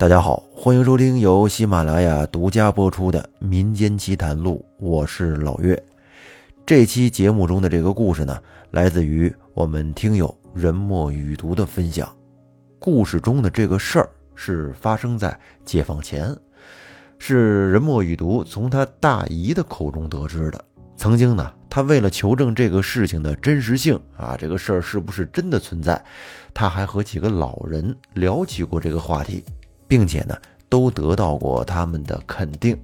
大家好，欢迎收听由喜马拉雅独家播出的《民间奇谈录》，我是老岳。这期节目中的这个故事呢，来自于我们听友人墨雨读的分享。故事中的这个事儿是发生在解放前，是人墨雨读从他大姨的口中得知的。曾经呢，他为了求证这个事情的真实性啊，这个事儿是不是真的存在，他还和几个老人聊起过这个话题。并且呢，都得到过他们的肯定，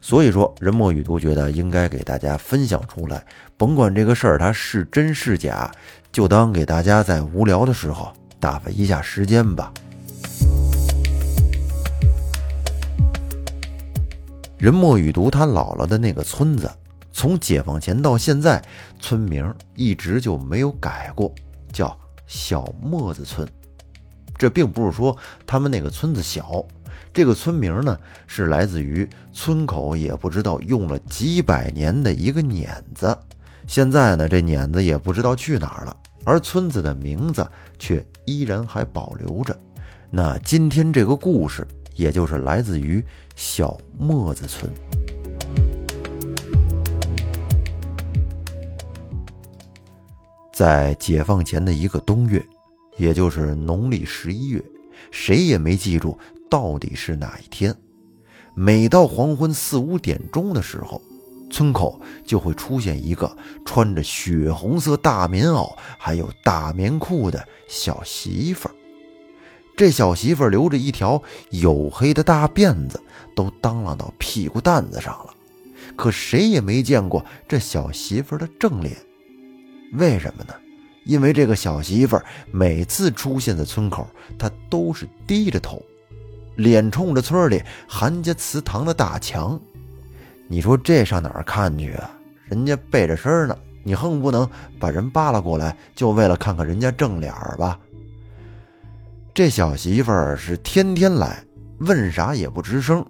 所以说任墨雨都觉得应该给大家分享出来，甭管这个事儿它是真是假，就当给大家在无聊的时候打发一下时间吧。任墨雨读他姥姥的那个村子，从解放前到现在，村名一直就没有改过，叫小磨子村。这并不是说他们那个村子小，这个村名呢是来自于村口也不知道用了几百年的一个碾子，现在呢这碾子也不知道去哪儿了，而村子的名字却依然还保留着。那今天这个故事也就是来自于小磨子村，在解放前的一个冬月。也就是农历十一月，谁也没记住到底是哪一天。每到黄昏四五点钟的时候，村口就会出现一个穿着血红色大棉袄、还有大棉裤的小媳妇儿。这小媳妇儿留着一条黝黑的大辫子，都当啷到屁股蛋子上了。可谁也没见过这小媳妇儿的正脸，为什么呢？因为这个小媳妇儿每次出现在村口，她都是低着头，脸冲着村里韩家祠堂的大墙。你说这上哪儿看去啊？人家背着身呢，你横不能把人扒拉过来，就为了看看人家正脸吧？这小媳妇儿是天天来，问啥也不吱声。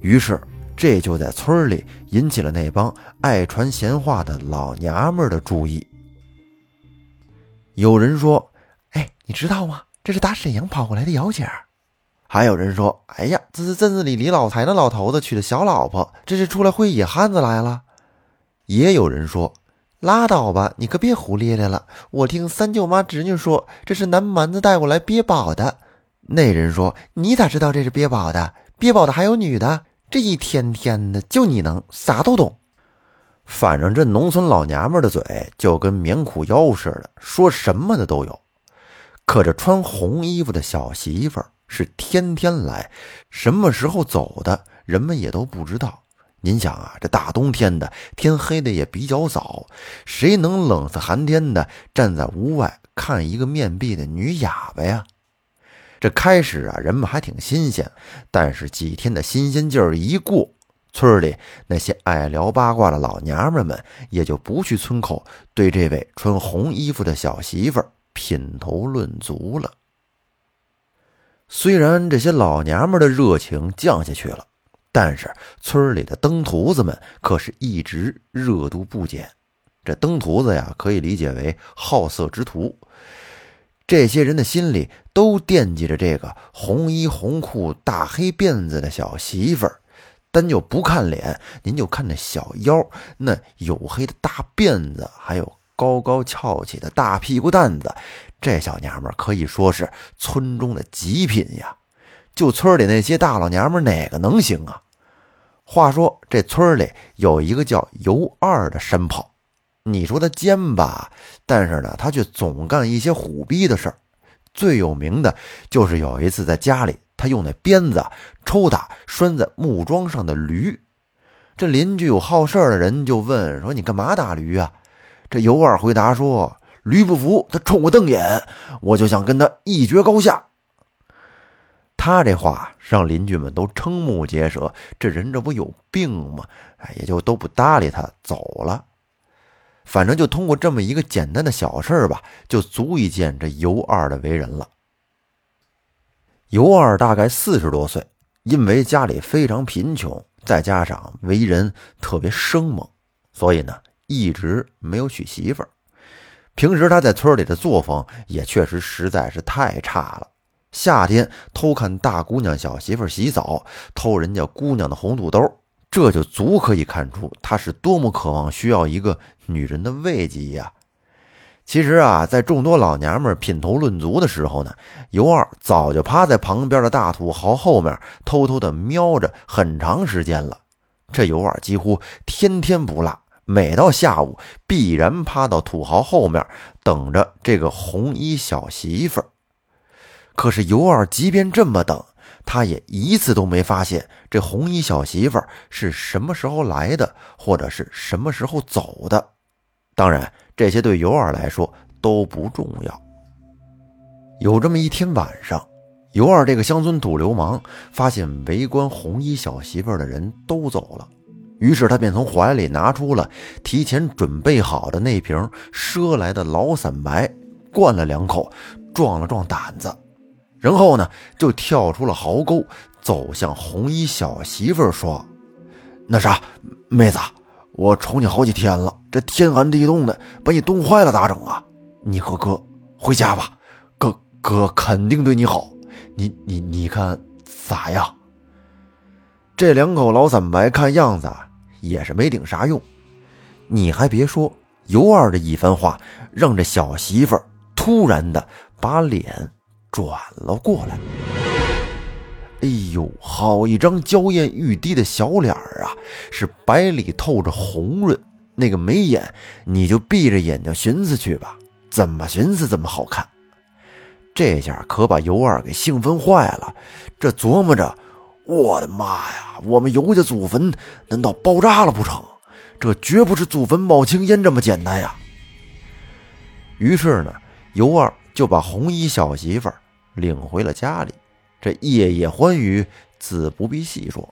于是这就在村里引起了那帮爱传闲话的老娘们的注意。有人说：“哎，你知道吗？这是打沈阳跑过来的姚姐。”还有人说：“哎呀，这是镇子里李老财那老头子娶的小老婆，这是出来会野汉子来了。”也有人说：“拉倒吧，你可别胡咧咧了。我听三舅妈侄女说，这是南蛮子带过来憋宝的。”那人说：“你咋知道这是憋宝的？憋宝的还有女的？这一天天的，就你能啥都懂。”反正这农村老娘们的嘴就跟棉裤腰似的，说什么的都有。可这穿红衣服的小媳妇是天天来，什么时候走的，人们也都不知道。您想啊，这大冬天的，天黑的也比较早，谁能冷死寒天的站在屋外看一个面壁的女哑巴呀？这开始啊，人们还挺新鲜，但是几天的新鲜劲儿一过。村里那些爱聊八卦的老娘们们也就不去村口对这位穿红衣服的小媳妇品头论足了。虽然这些老娘们的热情降下去了，但是村里的登徒子们可是一直热度不减。这登徒子呀，可以理解为好色之徒。这些人的心里都惦记着这个红衣红裤、大黑辫子的小媳妇儿。单就不看脸，您就看那小腰，那黝黑的大辫子，还有高高翘起的大屁股蛋子，这小娘们可以说是村中的极品呀！就村里那些大老娘们，哪个能行啊？话说这村里有一个叫尤二的山炮，你说他奸吧，但是呢，他却总干一些虎逼的事儿。最有名的就是有一次在家里。他用那鞭子抽打拴在木桩上的驴，这邻居有好事的人就问说：“你干嘛打驴啊？”这尤二回答说：“驴不服，他冲我瞪眼，我就想跟他一决高下。”他这话让邻居们都瞠目结舌，这人这不有病吗？哎，也就都不搭理他，走了。反正就通过这么一个简单的小事吧，就足以见这尤二的为人了。尤二大概四十多岁，因为家里非常贫穷，再加上为人特别生猛，所以呢一直没有娶媳妇儿。平时他在村里的作风也确实实在是太差了，夏天偷看大姑娘小媳妇洗澡，偷人家姑娘的红肚兜，这就足可以看出他是多么渴望需要一个女人的慰藉呀。其实啊，在众多老娘们品头论足的时候呢，尤二早就趴在旁边的大土豪后面偷偷的瞄着很长时间了。这尤二几乎天天不落，每到下午必然趴到土豪后面等着这个红衣小媳妇儿。可是尤二即便这么等，他也一次都没发现这红衣小媳妇儿是什么时候来的，或者是什么时候走的。当然。这些对尤二来说都不重要。有这么一天晚上，尤二这个乡村土流氓发现围观红衣小媳妇的人都走了，于是他便从怀里拿出了提前准备好的那瓶赊来的老散白，灌了两口，壮了壮胆子，然后呢就跳出了壕沟，走向红衣小媳妇说：“那啥，妹子。”我瞅你好几天了，这天寒地冻的，把你冻坏了咋整啊？你和哥回家吧，哥哥肯定对你好。你你你看咋样？这两口老散白看样子也是没顶啥用。你还别说，尤二的一番话让这小媳妇突然的把脸转了过来。哎呦，好一张娇艳欲滴的小脸儿啊，是白里透着红润。那个眉眼，你就闭着眼睛寻思去吧，怎么寻思怎么好看。这下可把尤二给兴奋坏了，这琢磨着：我的妈呀，我们尤家祖坟难道爆炸了不成？这绝不是祖坟冒青烟这么简单呀！于是呢，尤二就把红衣小媳妇领回了家里。这夜夜欢愉，自不必细说。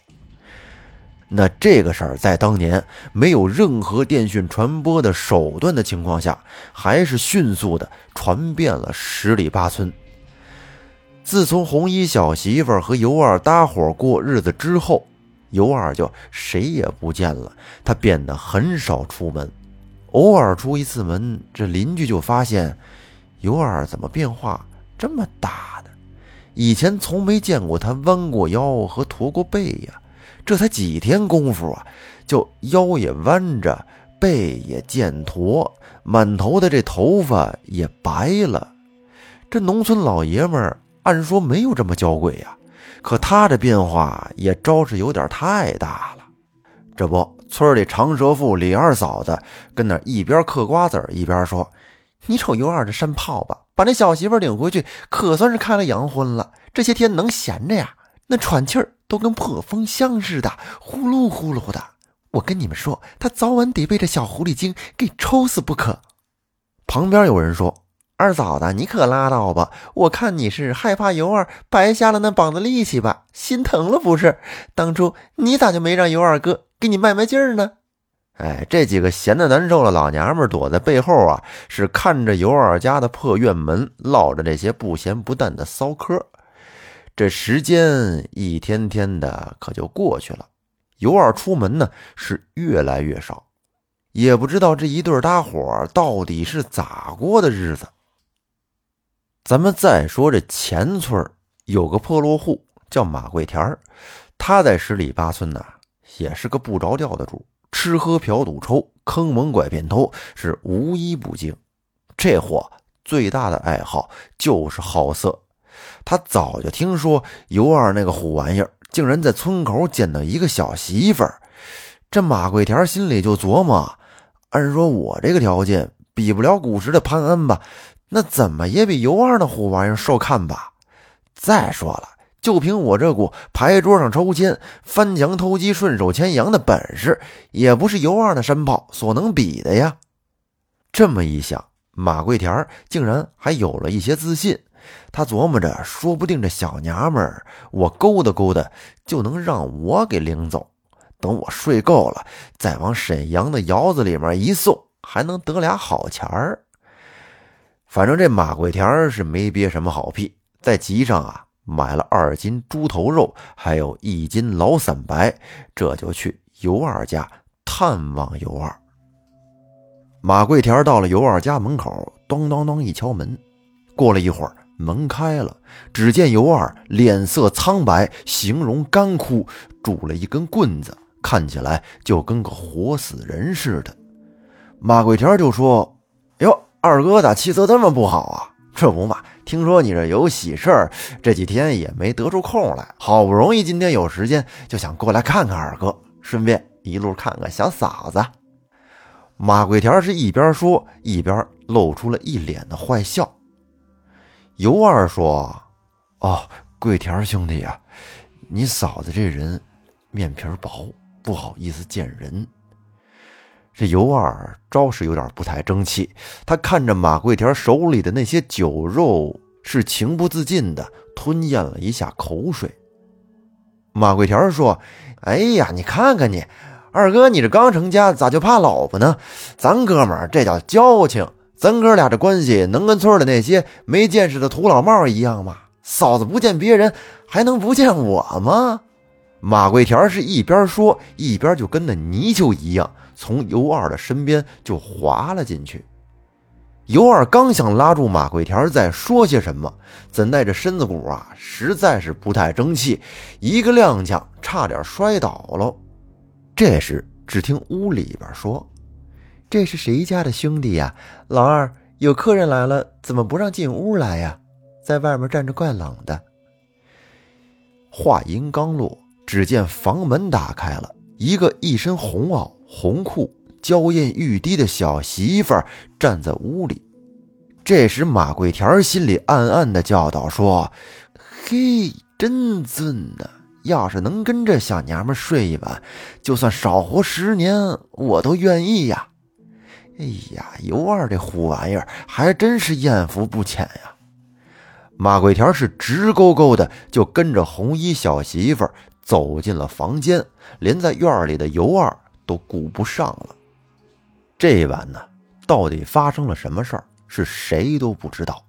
那这个事儿在当年没有任何电讯传播的手段的情况下，还是迅速的传遍了十里八村。自从红衣小媳妇和尤二搭伙过日子之后，尤二就谁也不见了，他变得很少出门，偶尔出一次门，这邻居就发现尤二怎么变化这么大。以前从没见过他弯过腰和驼过背呀，这才几天功夫啊，就腰也弯着，背也渐驼，满头的这头发也白了。这农村老爷们儿按说没有这么娇贵呀，可他这变化也招是有点太大了。这不，村里长舌妇李二嫂子跟那一边嗑瓜子一边说：“你瞅尤二这山炮吧。”把那小媳妇领回去，可算是开了洋荤了。这些天能闲着呀？那喘气儿都跟破风箱似的，呼噜呼噜的。我跟你们说，他早晚得被这小狐狸精给抽死不可。旁边有人说：“二嫂子，你可拉倒吧！我看你是害怕尤二白瞎了那膀子力气吧？心疼了不是？当初你咋就没让尤二哥给你卖卖劲儿呢？”哎，这几个闲的难受的老娘们躲在背后啊，是看着尤二家的破院门，唠着这些不咸不淡的骚嗑。这时间一天天的可就过去了，尤二出门呢是越来越少，也不知道这一对搭伙到底是咋过的日子。咱们再说这前村有个破落户叫马桂田他在十里八村呢也是个不着调的主。吃喝嫖赌抽，坑蒙拐骗偷，是无一不精。这货最大的爱好就是好色。他早就听说尤二那个虎玩意儿，竟然在村口捡到一个小媳妇儿。这马桂田心里就琢磨：按说我这个条件比不了古时的潘安吧，那怎么也比尤二那虎玩意儿受看吧？再说了。就凭我这股牌桌上抽签、翻墙偷鸡、顺手牵羊的本事，也不是尤二那山炮所能比的呀。这么一想，马桂田竟然还有了一些自信。他琢磨着，说不定这小娘们儿，我勾搭勾搭，就能让我给领走。等我睡够了，再往沈阳的窑子里面一送，还能得俩好钱儿。反正这马桂田是没憋什么好屁，在集上啊。买了二斤猪头肉，还有一斤老散白，这就去尤二家探望尤二。马桂田到了尤二家门口，咚咚咚一敲门。过了一会儿，门开了，只见尤二脸色苍白，形容干枯，拄了一根棍子，看起来就跟个活死人似的。马桂田就说：“哟，二哥咋气色这么不好啊？这不嘛，听说你这有喜事儿，这几天也没得出空来，好不容易今天有时间，就想过来看看二哥，顺便一路看看小嫂子。”马桂田是一边说，一边露出了一脸的坏笑。尤二说：“哦，桂田兄弟呀，你嫂子这人面皮薄，不好意思见人。”这尤二着实有点不太争气，他看着马桂田手里的那些酒肉，是情不自禁的吞咽了一下口水。马桂田说：“哎呀，你看看你，二哥，你这刚成家，咋就怕老婆呢？咱哥们儿这叫交情，咱哥俩这关系能跟村里那些没见识的土老帽一样吗？嫂子不见别人，还能不见我吗？”马桂田是一边说，一边就跟那泥鳅一样。从尤二的身边就滑了进去。尤二刚想拉住马桂田再说些什么，怎奈这身子骨啊实在是不太争气，一个踉跄，差点摔倒了。这时，只听屋里边说：“这是谁家的兄弟呀？老二，有客人来了，怎么不让进屋来呀？在外面站着怪冷的。”话音刚落，只见房门打开了，一个一身红袄。红裤、娇艳欲滴的小媳妇儿站在屋里。这时，马桂田心里暗暗的叫道：“说，嘿，真俊呐！要是能跟这小娘们睡一晚，就算少活十年，我都愿意呀！”哎呀，尤二这虎玩意儿还真是艳福不浅呀！马桂田是直勾勾的就跟着红衣小媳妇儿走进了房间，连在院里的尤二。都顾不上了。这晚呢，到底发生了什么事儿，是谁都不知道。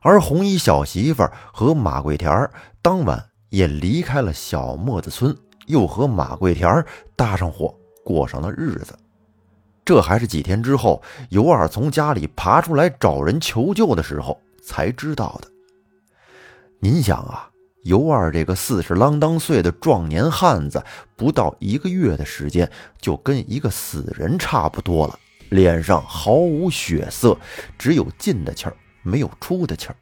而红衣小媳妇和马桂田当晚也离开了小磨子村，又和马桂田搭上伙，过上了日子。这还是几天之后，尤二从家里爬出来找人求救的时候才知道的。您想啊。尤二这个四十啷当岁的壮年汉子，不到一个月的时间，就跟一个死人差不多了。脸上毫无血色，只有进的气儿，没有出的气儿。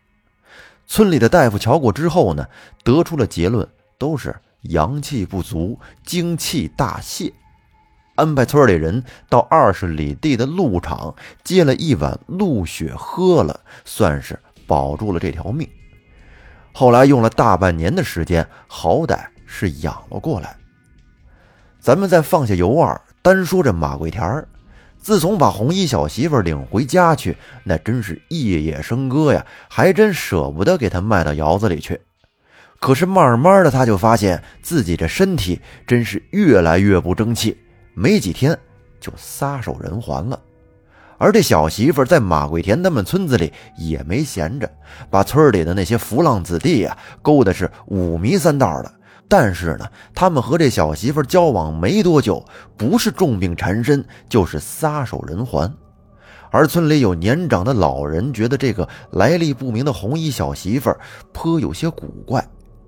村里的大夫瞧过之后呢，得出了结论，都是阳气不足，精气大泄。安排村里人到二十里地的鹿场接了一碗鹿血喝了，算是保住了这条命。后来用了大半年的时间，好歹是养了过来。咱们再放下尤二，单说这马桂田儿，自从把红衣小媳妇领回家去，那真是夜夜笙歌呀，还真舍不得给她卖到窑子里去。可是慢慢的，他就发现自己这身体真是越来越不争气，没几天就撒手人寰了。而这小媳妇在马桂田他们村子里也没闲着，把村里的那些浮浪子弟呀勾的是五迷三道的。但是呢，他们和这小媳妇交往没多久，不是重病缠身，就是撒手人寰。而村里有年长的老人觉得这个来历不明的红衣小媳妇颇有些古怪，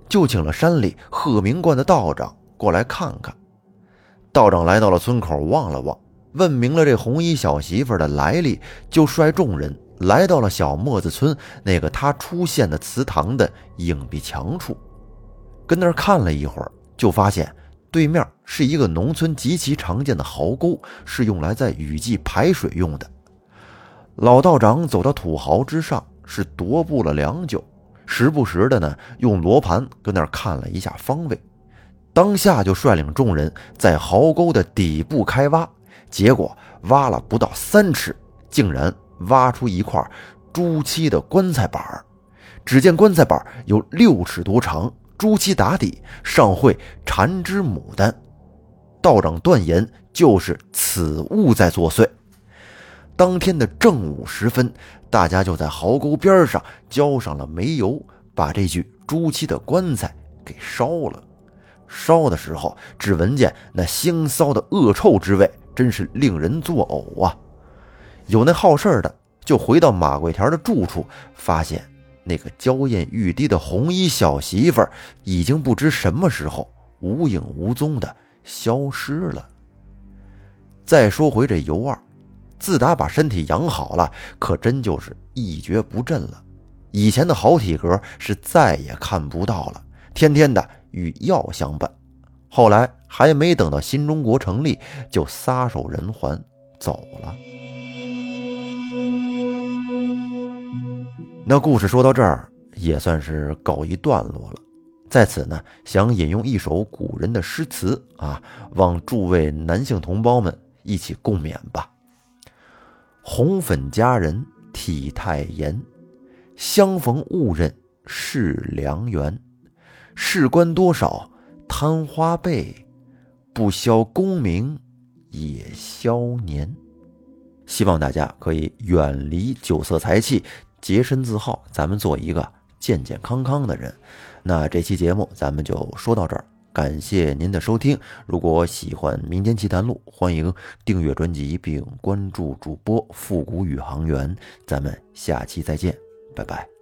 就请了山里鹤鸣观的道长过来看看。道长来到了村口，望了望。问明了这红衣小媳妇的来历，就率众人来到了小磨子村那个他出现的祠堂的影壁墙处，跟那儿看了一会儿，就发现对面是一个农村极其常见的壕沟，是用来在雨季排水用的。老道长走到土壕之上，是踱步了良久，时不时的呢用罗盘跟那儿看了一下方位，当下就率领众人在壕沟的底部开挖。结果挖了不到三尺，竟然挖出一块朱漆的棺材板只见棺材板有六尺多长，朱漆打底，上绘缠枝牡丹。道长断言就是此物在作祟。当天的正午时分，大家就在壕沟边上浇上了煤油，把这具朱漆的棺材给烧了。烧的时候，只闻见那腥臊的恶臭之味。真是令人作呕啊！有那好事的就回到马桂田的住处，发现那个娇艳欲滴的红衣小媳妇儿，已经不知什么时候无影无踪的消失了。再说回这尤二，自打把身体养好了，可真就是一蹶不振了。以前的好体格是再也看不到了，天天的与药相伴。后来还没等到新中国成立，就撒手人寰走了。那故事说到这儿也算是告一段落了。在此呢，想引用一首古人的诗词啊，望诸位男性同胞们一起共勉吧。红粉佳人体态严，相逢误认是良缘。事关多少贪花辈，不消功名也消年。希望大家可以远离酒色财气。洁身自好，咱们做一个健健康康的人。那这期节目咱们就说到这儿，感谢您的收听。如果喜欢《民间奇谈录》，欢迎订阅专辑并关注主播复古宇航员。咱们下期再见，拜拜。